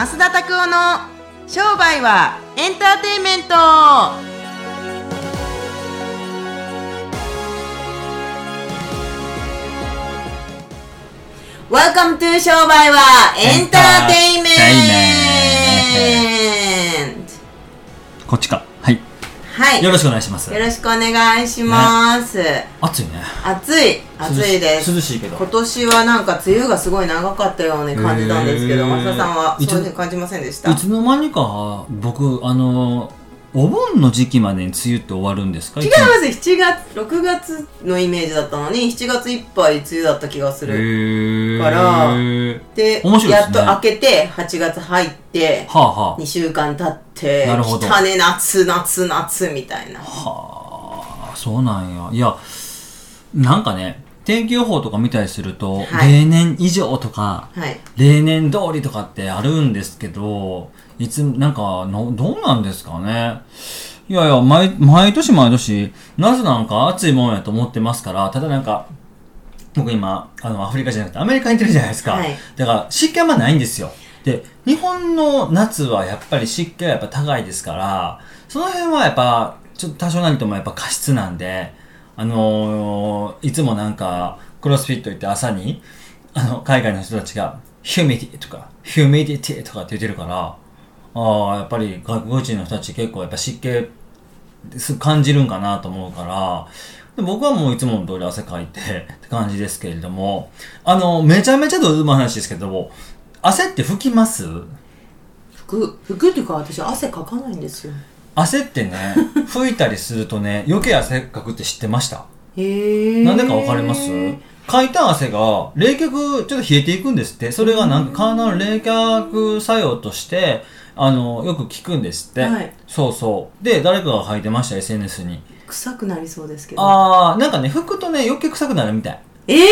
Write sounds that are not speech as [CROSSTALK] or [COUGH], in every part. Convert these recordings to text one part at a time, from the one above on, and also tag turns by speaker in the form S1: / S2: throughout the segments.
S1: 増田拓夫の商売はエンターテインメント「Welcome to 商売はエンターテインメント。
S2: こっちかはい」
S1: はい
S2: よろしくお願いします。
S1: よろしくお願いします、
S2: 暑いね。
S1: 暑い。暑いです。
S2: 涼しいけど。
S1: 今年はなんか梅雨がすごい長かったように感じたんですけど増田さんはそういうふうに感じませんでした？
S2: いつの間にか僕あのお盆の時期までに梅雨って終わるんですか？
S1: 違います。7月6月のイメージだったのに7月いっぱい梅雨だった気がす
S2: へ
S1: る
S2: ー。
S1: から
S2: は
S1: で
S2: ね。
S1: やっと明けて8月入って
S2: あは
S1: 2週間経って
S2: なるほど。
S1: 来たね夏夏夏みたいな。
S2: あはあそうなんや。いやなんかね天気予報とか見たりすると、
S1: はい。
S2: 例年以上とか
S1: はい。
S2: 例年通りとかってあるんですけど、いつ、なんかの、どうなんですかね。いやいや、毎、毎年毎年、夏なんか暑いもんやと思ってますから、ただなんか、僕今、あの、アフリカじゃなくてアメリカに行ってるじゃないですか。
S1: はい
S2: だから、湿気あんまないんですよ。で、日本の夏はやっぱり湿気がやっぱ高いですから、その辺はやっぱ、ちょっと多少なりともやっぱ過失なんで、あのーいつもなんか、クロスフィット行って朝に、あの、海外の人たちが、ヒュミディとか、ヒュミディティとかって言ってるから、ああ、やっぱり外国人の人たち結構やっぱ湿気す感じるんかなと思うから、で僕はもういつもの通り汗かいてって感じですけれども、あの、めちゃめちゃどういい話ですけども、汗って拭きます？
S1: 服服っていうか私汗かかないんですよ。
S2: 汗ってね、[LAUGHS] 拭いたりするとね、余計汗かくって知ってました？
S1: へえ
S2: なんでかわかります？かいた汗が冷却、ちょっと冷えていくんですって。それがなんか体の冷却作用として、あの、よく効くんですって。
S1: はい
S2: そうそう。で、誰かが書いてました、SNS に。
S1: 臭くなりそうですけど
S2: あー、なんかね、拭くとね、余計臭くなるみたい。
S1: えー、で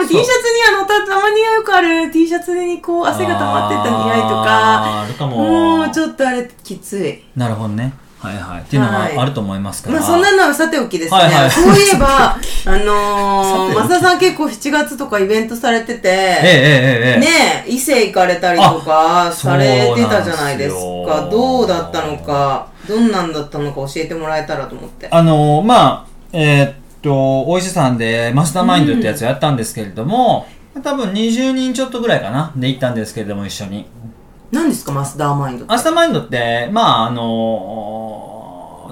S1: も T シャツにあのたたまによくある T シャツにこう汗が溜まってた匂いとか
S2: あるかも。
S1: もうちょっとあれきつい
S2: なるほどね。はいはい。っていうのが
S1: はい
S2: あると思いますから。
S1: まあそんなのはさておきですね、
S2: はいはい。
S1: そういえば [LAUGHS] あのー、増田さん結構7月とかイベントされてて
S2: ええ。
S1: ねえ伊勢行かれたりとかされてたじゃないですか。どうだったのかどんなんだったのか教えてもらえたらと思って。
S2: あのーまあ、えーっと、お医者さんでマスターマインドってやつをやったんですけれども、多分20人ちょっとぐらいかな、で行ったんですけれども、一緒に。
S1: 何ですかマスターマインドって？
S2: マスターマインドって、まあ、あのー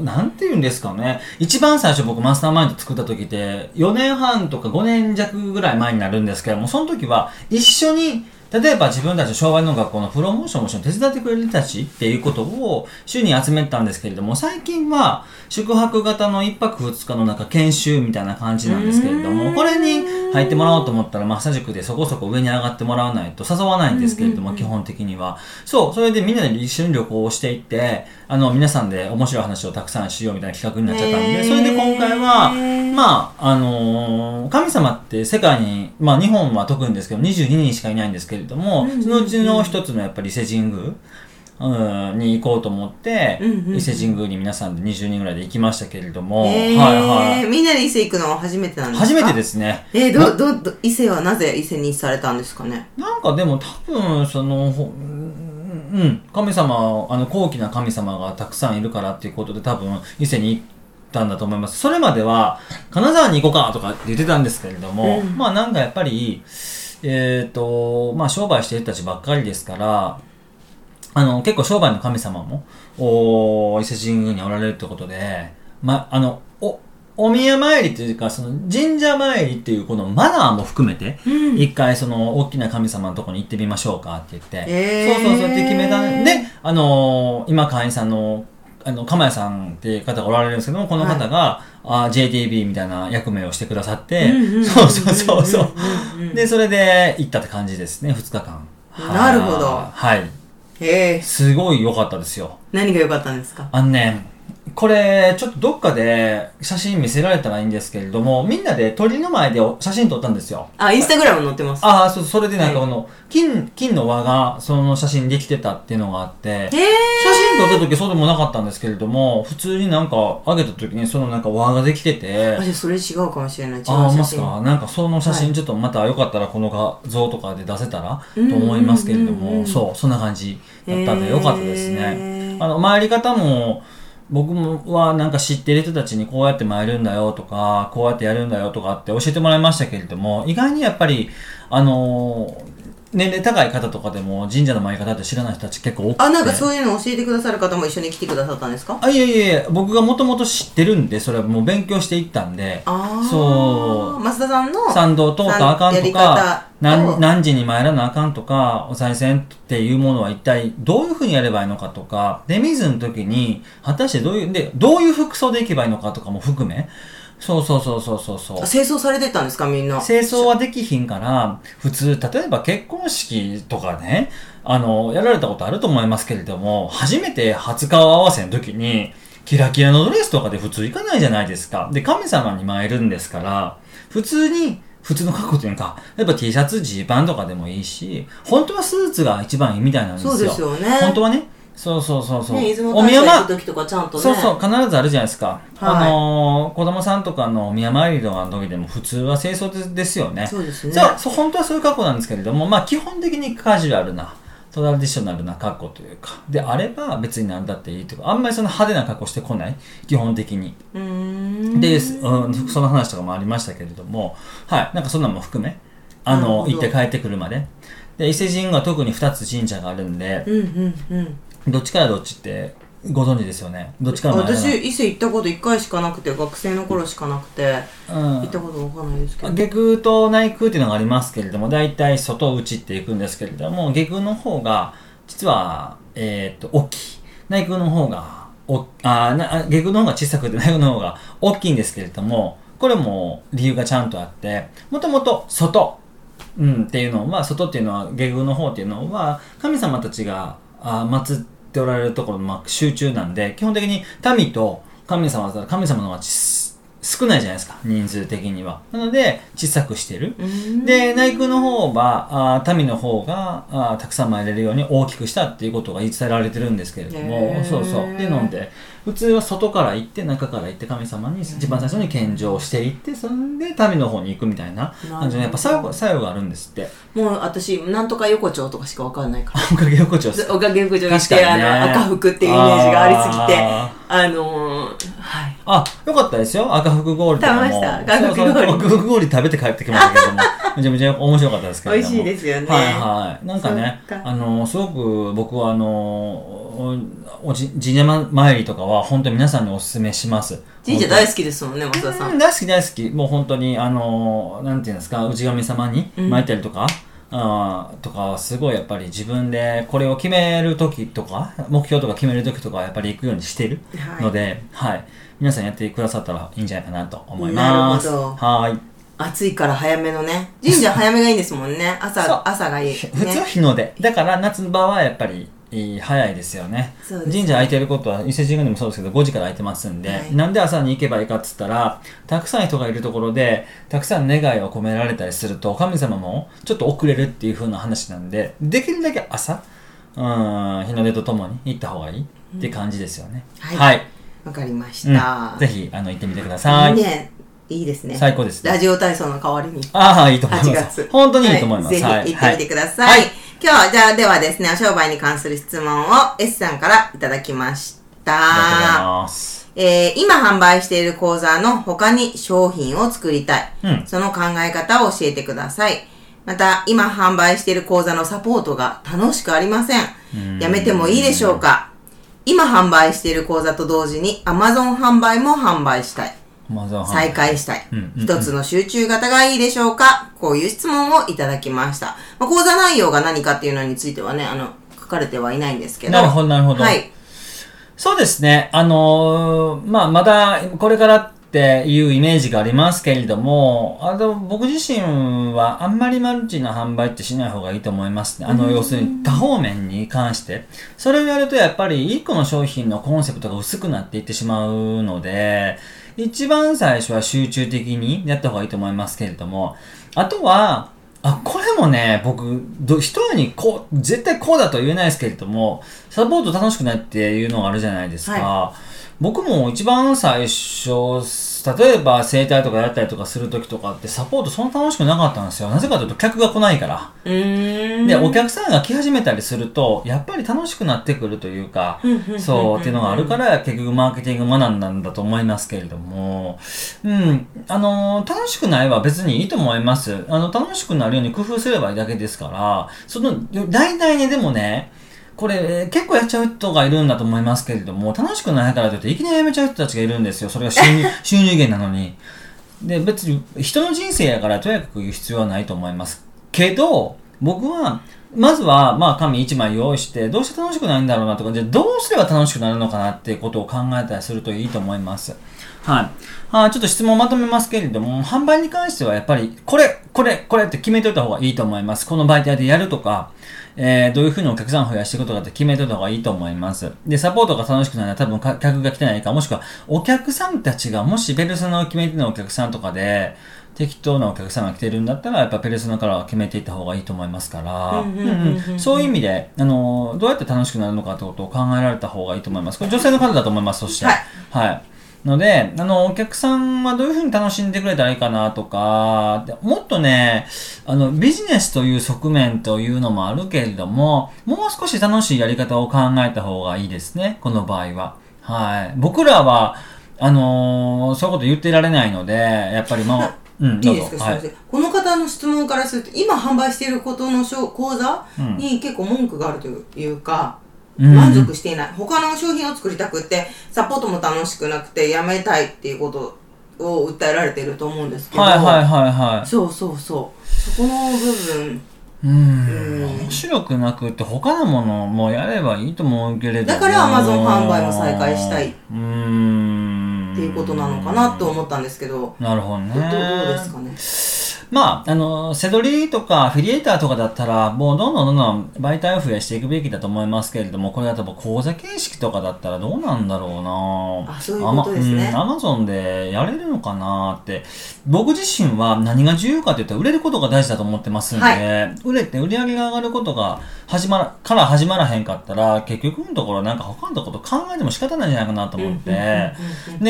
S2: なんて言うんですかね。一番最初僕マスターマインド作った時って、4年半とか5年弱ぐらい前になるんですけども、その時は一緒に、例えば自分たちの商売の学校のプロモーションを一緒に手伝ってくれる人たちっていうことを週に集めたんですけれども、最近は宿泊型の1泊2日のなんか研修みたいな感じなんですけれども、これに入ってもらおうと思ったらマッサージ塾でそこそこ上に上がってもらわないと誘わないんですけれども、基本的には。そう、それでみんなで一緒に旅行をしていって、あの、皆さんで面白い話をたくさんしようみたいな企画になっちゃったんで、それで今回は、まあ、あのー神様って世界に、まあ日本は特にですけど、22人しかいないんですけれども、そのうちの一つのやっぱり伊勢神宮、うん、に行こうと思って、
S1: うんうんうん
S2: 伊勢神宮に皆さんで20人ぐらいで行きましたけれども、
S1: えー
S2: はいはい。
S1: みんなで伊勢行くのは初めてなんですか？
S2: 初めてですね。
S1: えー、ど、ど、ど、伊勢はなぜ伊勢にされたんですかね？
S2: なんかでも多分、その、ほうん、うん神様、あの、高貴な神様がたくさんいるからっていうことで多分、伊勢に行ったんだと思います。それまでは、金沢に行こうかとかって言ってたんですけれども、
S1: うん
S2: まあなんかやっぱり、えっ、と、まあ商売してる人たちばっかりですから、あの、結構商売の神様も、お伊勢神宮におられるってことで、ま、あの、お、お宮参りっていうか、その神社参りっていうこのマナーも含めて、
S1: うん。
S2: 一回その大きな神様のとこに行ってみましょうかって言って、
S1: へー。
S2: そうそうそうって決めたんで、あのー今会員さんの、あの、釜屋さんっていう方がおられるんですけども、この方が、あ JTB みたいな役目をしてくださってそうそうそうそうで、それで行ったって感じですね、2日間。
S1: なるほど
S2: はい。
S1: へえ
S2: すごい良かったですよ。
S1: 何が良かったんですか
S2: あのね、これ、ちょっとどっかで写真見せられたらいいんですけれども、みんなで鳥の前で写真撮ったんですよ。
S1: あインスタグラム載ってます
S2: ああ、そう、それでなんか
S1: はい
S2: この、金、金の輪がその写真できてたっていうのがあって、写真撮った時そうでもなかったんですけれども、普通になんか上げた時にそのなんか輪ができてて
S1: あ、、じゃあそれ違うかもしれない。違う
S2: ああ、
S1: 写真。
S2: ますか？なんかその写真ちょっとまたよかったらこの画像とかで出せたらと思いますけれども、そう、そんな感じだったんでよかったですね。あの、回り方も、僕はなんか知ってる人たちにこうやって参るんだよとか、こうやってやるんだよとかって教えてもらいましたけれども、意外にやっぱり、あのー年齢高い方とかでも神社の参り方って知らない人たち結構多くて。
S1: あ、なんかそういうの教えてくださる方も一緒に来てくださったんですか？
S2: あ、いえいえ、僕がもともと知ってるんで、それはもう勉強していったんで、
S1: ああ。
S2: そう
S1: 増田さんの。
S2: 参道通ったらあかんとか、
S1: と
S2: 何何時に参らなあかんとか、お賽銭っていうものは一体どういうふうにやればいいのかとか、出水の時に、果たしてどういう、で、どういう服装で行けばいいのかとかも含め、そうそうそうそうそうそう。
S1: 清掃されてたんですかみんな？
S2: 清掃はできひんから、普通、例えば結婚式とかね、あの、やられたことあると思いますけれども、初めて初顔合わせの時に、キラキラのドレスとかで普通行かないじゃないですか。で、神様に参るんですから、普通に、普通の格好というか、やっぱ T シャツ、ジーパンとかでもいいし、本当はスーツが一番いいみたいなんですよ。
S1: そうですよね
S2: 本当はね。そうそうそうそう。
S1: ね、出雲
S2: お宮参
S1: 行く時とかちゃんとね。
S2: そうそう、必ずあるじゃないですか。
S1: はい
S2: あのー子供さんとかのお宮参りとかの時でも普通は清掃ですですよね。
S1: そうですね。
S2: そう本当はそういう格好なんですけれども、まあ基本的にカジュアルな、トラディショナルな格好というか、であれば別に何だっていいとか、あんまりその派手な格好してこない、基本的に。
S1: うーん。
S2: で、うん、その話とかもありましたけれども、はい、なんかそんなのも含め、あの、行って帰ってくるまで。で、伊勢神宮は特に2つ神社があるんで、
S1: うんうんうん。
S2: どっちからどっちってご存知ですよね？どっちから
S1: 私、伊勢行ったこと一回しかなくて、学生の頃しかなくて、
S2: うん
S1: 行ったことわかんないですけど。
S2: 下空と内空っていうのがありますけれども、大体外内っていくんですけれども、下空の方が、実は、えっ、と、大きい。内空の方が、おあなあ下空の方が小さくて内空の方が大きいんですけれども、これも理由がちゃんとあって、もともと外、うん、っていうのは、外っていうのは、下空の方っていうのは、神様たちがあ祀ってておられるところの、まあ、集中なんで、基本的に民と神様だったら神様の町少ないじゃないですか、人数的には。なので、小さくしてる。で、内宮の方は、あー民の方があーたくさん参れるように大きくしたっていうことが言い伝えられてるんですけれどもそうそう。で、ので、普通は外から行って、中から行って神様に一番最初に献上していって、そんで民の方に行くみたいな感じの、やっぱ作用作用があるんですって。
S1: もう私、なんとか横丁とかしかわかんないから。[LAUGHS]
S2: おかげ横丁。
S1: おかげ横丁行って、
S2: ね
S1: あの、赤服っていうイメージがありすぎて、
S2: あ
S1: あのー、はい。
S2: あ、よかったですよ。赤福氷とかも。
S1: 食べました赤福氷
S2: 赤福氷食べて帰ってきましたけども。[LAUGHS] めちゃめちゃ面白かったですけれども。
S1: 美味しいですよね
S2: はいはい。なんかね
S1: か
S2: あの、すごく僕はあの、おおじ神社参りとかは本当に皆さんにお勧めします。
S1: 神社大好きですもんね、増田さ。
S2: うんん大好き大好き。もう本当に、あの、なんていうんですか、氏神様に参ったりとか、あーとか、すごいやっぱり自分でこれを決めるときとか、目標とか決めるときとかはやっぱり行くようにしてるので、はい、皆さんやってくださったらいいんじゃないかなと思います。
S1: なるほど
S2: はい。
S1: 暑いから早めのね。神社早めがいいんですもんね。朝、朝がいい。
S2: 普通は
S1: ね。
S2: 日の出。だから夏場はやっぱり、いい早いですよね。
S1: ね。
S2: 神社空いてることは伊勢神宮でもそうですけど5時から空いてますんで、
S1: はい。
S2: なんで朝に行けばいいかっつったらたくさん人がいるところでたくさん願いを込められたりすると神様もちょっと遅れるっていう風な話なんでできるだけ朝うん日の出とともに行った方がいいって感じですよね、
S1: はい。
S2: はい。
S1: わかりまし
S2: うん。
S1: た。
S2: ぜひあの行ってみてください。
S1: いいね。いいですね。
S2: 最高です。ね
S1: ラジオ体操の代わりに。
S2: ああいいと思い
S1: 8
S2: ます。
S1: 月。
S2: 本当にいいと思います、
S1: は
S2: はい。
S1: ぜひ行ってみてください。
S2: はい
S1: 今日は、じゃあ、ではですね、お商売に関する質問を S さんからいただきました。
S2: ありがとうございます
S1: えー今販売している講座の他に商品を作りたい。
S2: うん
S1: その考え方を教えてください。また、今販売している講座のサポートが楽しくありません。やめてもいいでしょうか？今販売している講座と同時に Amazon 販売も販売したい。再開したい一つの集中型がいいでしょうか？こういう質問をいただきました。まあ、講座内容が何かっていうのについてはね、あの、書かれてはいないんですけど。
S2: なるほどなるほど
S1: はい。
S2: そうですね。あのーまあ、まだこれからっていうイメージがありますけれども、あの、僕自身はあんまりマルチな販売ってしない方がいいと思いますね。あの、要するに多方面に関して。それをやるとやっぱり一個の商品のコンセプトが薄くなっていってしまうので、一番最初は集中的にやった方がいいと思いますけれども、あとは、あ、これもね、僕、ど人にこう、絶対こうだとは言えないですけれども、サポート楽しくないっていうのがあるじゃないですか。
S1: は
S2: 僕も一番最初、例えば整体とかやったりとかするときとかってサポートそんな楽しくなかったんですよ。なぜかというと客が来ないから。で、お客さんが来始めたりすると、やっぱり楽しくなってくるというかそうっていうのがあるから、結局マーケティング学んだんだと思いますけれども、うん、あの、楽しくないは別にいいと思います。あの、楽しくなるように工夫すればいいだけですから、その、大体ね、でもね、これ、結構やっちゃう人がいるんだと思いますけれども、楽しくないからといって、いきなりやめちゃう人たちがいるんですよ。それが収入 [LAUGHS] 収入源なのに。で、別に人の人生やからとやかく言う必要はないと思います。けど、僕は、まずは、まあ、紙一枚用意して、どうして楽しくないんだろうなとか、じゃあどうすれば楽しくなるのかなっていうことを考えたりするといいと思います。はい。あちょっと質問をまとめますけれども、販売に関してはやっぱり、これ、これ、これって決めといた方がいいと思います。この媒体でやるとか、えー、どういうふうにお客さんを増やしていくとかって決めといた方がいいと思います。で、サポートが楽しくないのは多分か客が来てないか、もしくはお客さんたちが、もしペルソナを決めてないお客さんとかで、適当なお客さんが来てるんだったら、やっぱペルソナからは決めていった方がいいと思いますから、そういう意味で、あの、どうやって楽しくなるのかってことを考えられた方がいいと思います。これ女性の方だと思います、そして。
S1: はい
S2: はい。ので、あの、お客さんはどういうふうに楽しんでくれたらいいかなとか、でもっとね、あの、ビジネスという側面というのもあるけれども、もう少し楽しいやり方を考えた方がいいですね、この場合は。はい。僕らは、あのーそういうこと言ってられないので、やっぱりまあ、[LAUGHS] うん、ど
S1: いいうですか、
S2: ぞ。はい
S1: すいません。この方の質問からすると、今販売していることの講座
S2: うん
S1: に結構文句があるというか、
S2: うん
S1: 満足していない。他の商品を作りたくって、サポートも楽しくなくて、やめたいっていうことを訴えられていると思うんですけど、
S2: はいはいはいはい。
S1: そうそうそう。そこの部分、
S2: う
S1: うん
S2: ん。面白くなくって他のものもやればいいと思うけれども。
S1: だから Amazon 販売も再開したい。
S2: うーん。
S1: っていうことなのかなと思ったんですけど、
S2: なるほどね。
S1: どどうですかね。
S2: まあ、あの、セドリとかアフィリエイターとかだったら、もうどんどんどんどん媒体を増やしていくべきだと思いますけれども、これが多分講座形式とかだったらどうなんだろうな。
S1: あそういうことですね。
S2: アマゾンでやれるのかなって。僕自身は何が重要かというと、売れることが大事だと思ってますんで、
S1: は
S2: 売れて売り上げが上がることが始まら、から始まらへんかったら、結局のところなんか他のこと考えても仕方ないんじゃないかなと思って、
S1: うんうん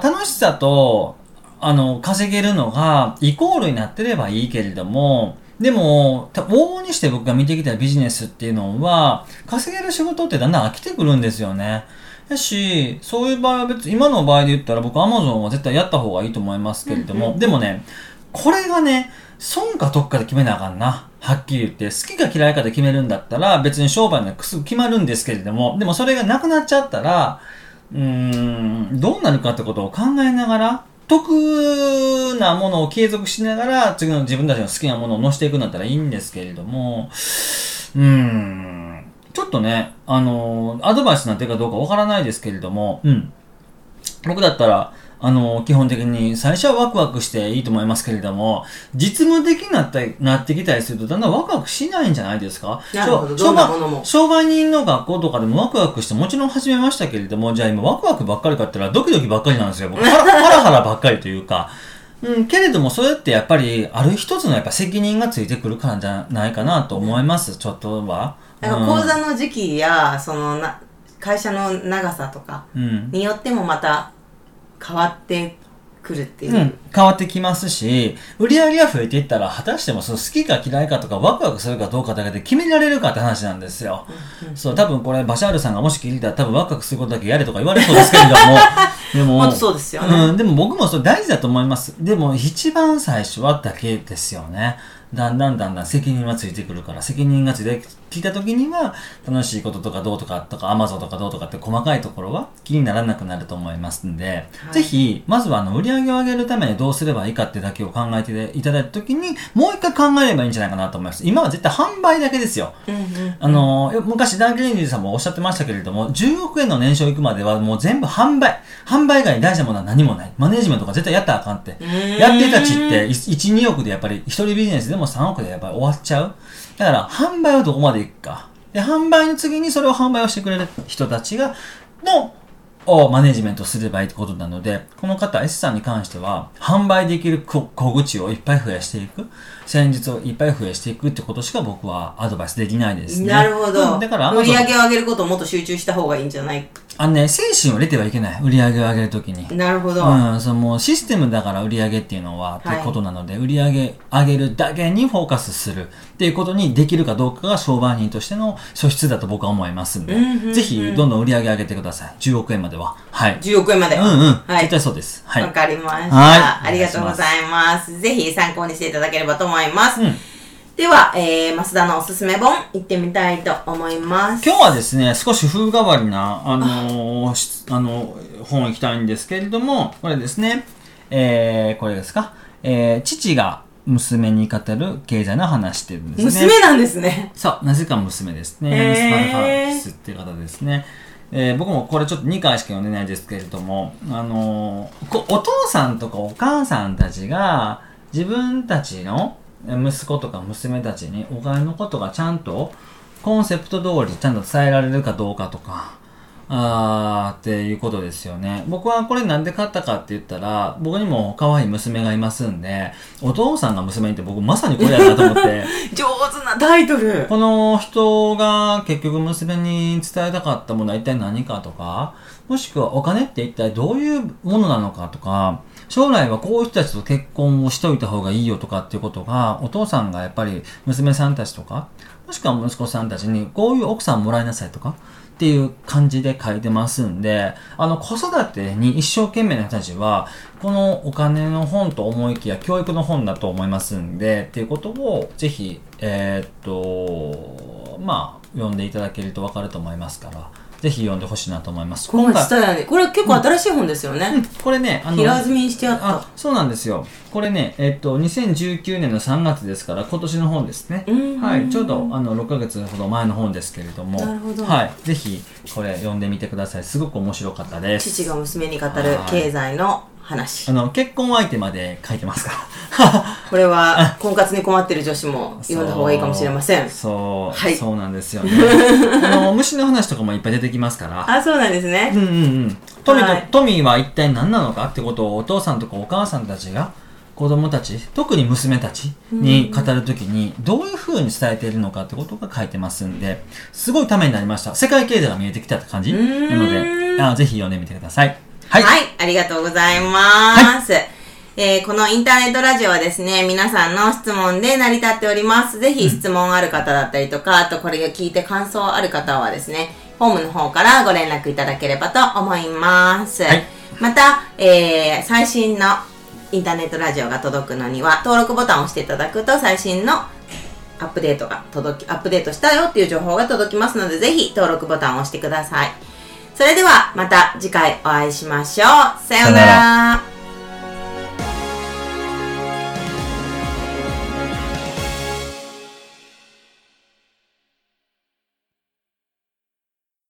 S2: から楽しさと、あの、稼げるのがイコールになってればいいけれども、でも、た往々にして僕が見てきたビジネスっていうのは、稼げる仕事ってだんだん飽きてくるんですよね。だし、そういう場合は別に、今の場合で言ったら僕 Amazon は絶対やった方がいいと思いますけれども、でもね、これがね、損か得かで決めなあかんな。はっきり言って、好きか嫌いかで決めるんだったら、別に商売のすぐ決まるんですけれども、でもそれがなくなっちゃったら、うーん、どうなるかってことを考えながら、得なものを継続しながら、次の自分たちの好きなものを乗せていくんだったらいいんですけれども、うん、ちょっとね、あの、アドバイスなんてるかどうかわからないですけれども、うん。僕だったら、あの、基本的に最初はワクワクしていいと思いますけれども、実務的になったなってきたりすると、だんだんワクワクしないんじゃないですか？
S1: なるほど
S2: 商
S1: どんなものも
S2: 商売人の学校とかでもワクワクしてもちろん始めましたけれども、じゃあ今ワクワクばっかりかって言ったらドキドキばっかりなんですよ。僕 [LAUGHS] ハラハラばっかりというか。うん、けれども、それってやっぱり、ある一つのやっぱ責任がついてくるからじゃないかなと思います、ちょっとは。
S1: なんか講座の時期や、そのな、会社の長さとか
S2: うん。
S1: によってもまた変わってくるっていう。
S2: うん、変わってきますし、売り上げが増えていったら、果たしてもその好きか嫌いかとか、ワクワクするかどうかだけで決められるかって話なんですよ。そう、多分これ、バシャールさんがもし聞いてたら、多分ワクワクすることだけやれとか言われそうですけれども、[LAUGHS] でも、
S1: 本当そうですよね
S2: うん、でも僕もそれ大事だと思います。でも、一番最初はだけですよね。だんだんだんだん責任はついてくるから、責任がついてきた時には、楽しいこととかどうとかとか、アマゾンとかどうとかって細かいところは気にならなくなると思いますんで、
S1: はい
S2: ぜひ、まずはあの、売り上げを上げるためにどうすればいいかってだけを考えていただいた時に、もう一回考えればいいんじゃないかなと思います。今は絶対販売だけですよ。
S1: うんうん
S2: あのー昔、ダークレンジーさんもおっしゃってましたけれども、10億円の年商行くまではもう全部販売。販売以外に大事なものは何もない。マネージメントが絶対やったらあかんって。やってたちって、1、2億でやっぱり、一人ビジネスでも3億でやっぱり終わっちゃう？だから、販売はどこまで行くか。で、販売の次にそれを販売をしてくれる人たちが、の、をマネジメントすればいいってことなので、この方 S さんに関しては、販売できる小小口をいっぱい増やしていく、戦術をいっぱい増やしていくってことしか僕はアドバイスできないですね。
S1: なるほど。
S2: うんだから
S1: 売り上げを上げることをもっと集中した方がいいんじゃない
S2: あのね、精神を入れてはいけない。売り上げを上げるときに。
S1: なるほど。
S2: うん、そのもうシステムだから売り上げっていうのは、
S1: はい
S2: ってことなので、売り上げ上げるだけにフォーカスするっていうことにできるかどうかが商売人としての素質だと僕は思いますんで、
S1: うんうんうん
S2: ぜひどんどん売り上げ上げてください。10億円までは。はい。
S1: 10億円まで。
S2: うんうん。
S1: はい
S2: 絶対そうです。はい。
S1: わかりました。
S2: はい
S1: ありがとうございます。ぜひ参考にしていただければと思います。
S2: うん
S1: では、えー、増田のおすすめ本、行ってみたいと思います。
S2: 今日はですね、少し風変わりな、あのーしあの、本行きたいんですけれども、これですね、えー、これですか、えー、父が娘に語る経済の話っていうんですね。
S1: 娘なんですね。
S2: そう、なぜか娘ですね。
S1: へー
S2: ミス・パルファースっていう方ですね。えー僕もこれちょっと2回しか読んでないですけれども、あのーこお父さんとかお母さんたちが自分たちの息子とか娘たちにお金のことがちゃんとコンセプト通りちゃんと伝えられるかどうかとか、あーっていうことですよね。僕はこれなんで買ったかって言ったら、僕にも可愛い娘がいますんで、お父さんが娘にって僕まさにこれやなと思って、[LAUGHS]
S1: 上手なタイトル。
S2: この人が結局娘に伝えたかったものは一体何かとか、もしくはお金って一体どういうものなのかとか、将来はこういう人たちと結婚をしといた方がいいよとかっていうことが、お父さんがやっぱり娘さんたちとか、もしくは息子さんたちにこういう奥さんもらいなさいとか、っていう感じで書いてますんで、あの子育てに一生懸命な人たちは、このお金の本と思いきや教育の本だと思いますんで、っていうことをぜひ、えーっと、まあ、読んでいただけるとわかると思いますから、ぜひ読んでほしいなと思います。
S1: この下やね。これ結構新しい本ですよね。
S2: これね、あの、
S1: 平積みにしてあっ
S2: あ
S1: た。
S2: そうなんですよ。これね、えっと、2019年の3月ですから、今年の本ですね。
S1: うん
S2: はい、ちょうどあの6ヶ月ほど前の本ですけれども、
S1: なるほど
S2: はい、ぜひこれ読んでみてください。すごく面白かったです。
S1: 父が娘に語る経済の話
S2: あ。の結婚相手まで書いてますから。[LAUGHS]
S1: これは婚活に困ってる女子も読んだ方がいいかもしれません。
S2: そう、
S1: はい
S2: そうなんですよね。[LAUGHS] あの虫の話とかもいっぱい出てきますから。
S1: あ、そうなんですね
S2: うん。うんうん。富と、
S1: はい
S2: 富は一体何なのかってことをお父さんとかお母さんたちが子供たち、特に娘たちに語るときにどういう風に伝えているのかってことが書いてますんで、すごいためになりました。世界経済が見えてきたって感じ？なのであ、ぜひ読んでみてください。は
S1: はいい、。ありがとうございます。えーこのインターネットラジオはですね、皆さんの質問で成り立っております。ぜひ質問ある方だったりとか、あとこれを聞いて感想ある方はですね、ホームの方からご連絡いただければと思います。
S2: はい
S1: また、えー最新のインターネットラジオが届くのには、登録ボタンを押していただくと最新のアップデートが届き、アップデートしたよっていう情報が届きますので、ぜひ登録ボタンを押してください。それではまた次回お会いしましょう。
S2: さような
S1: ら。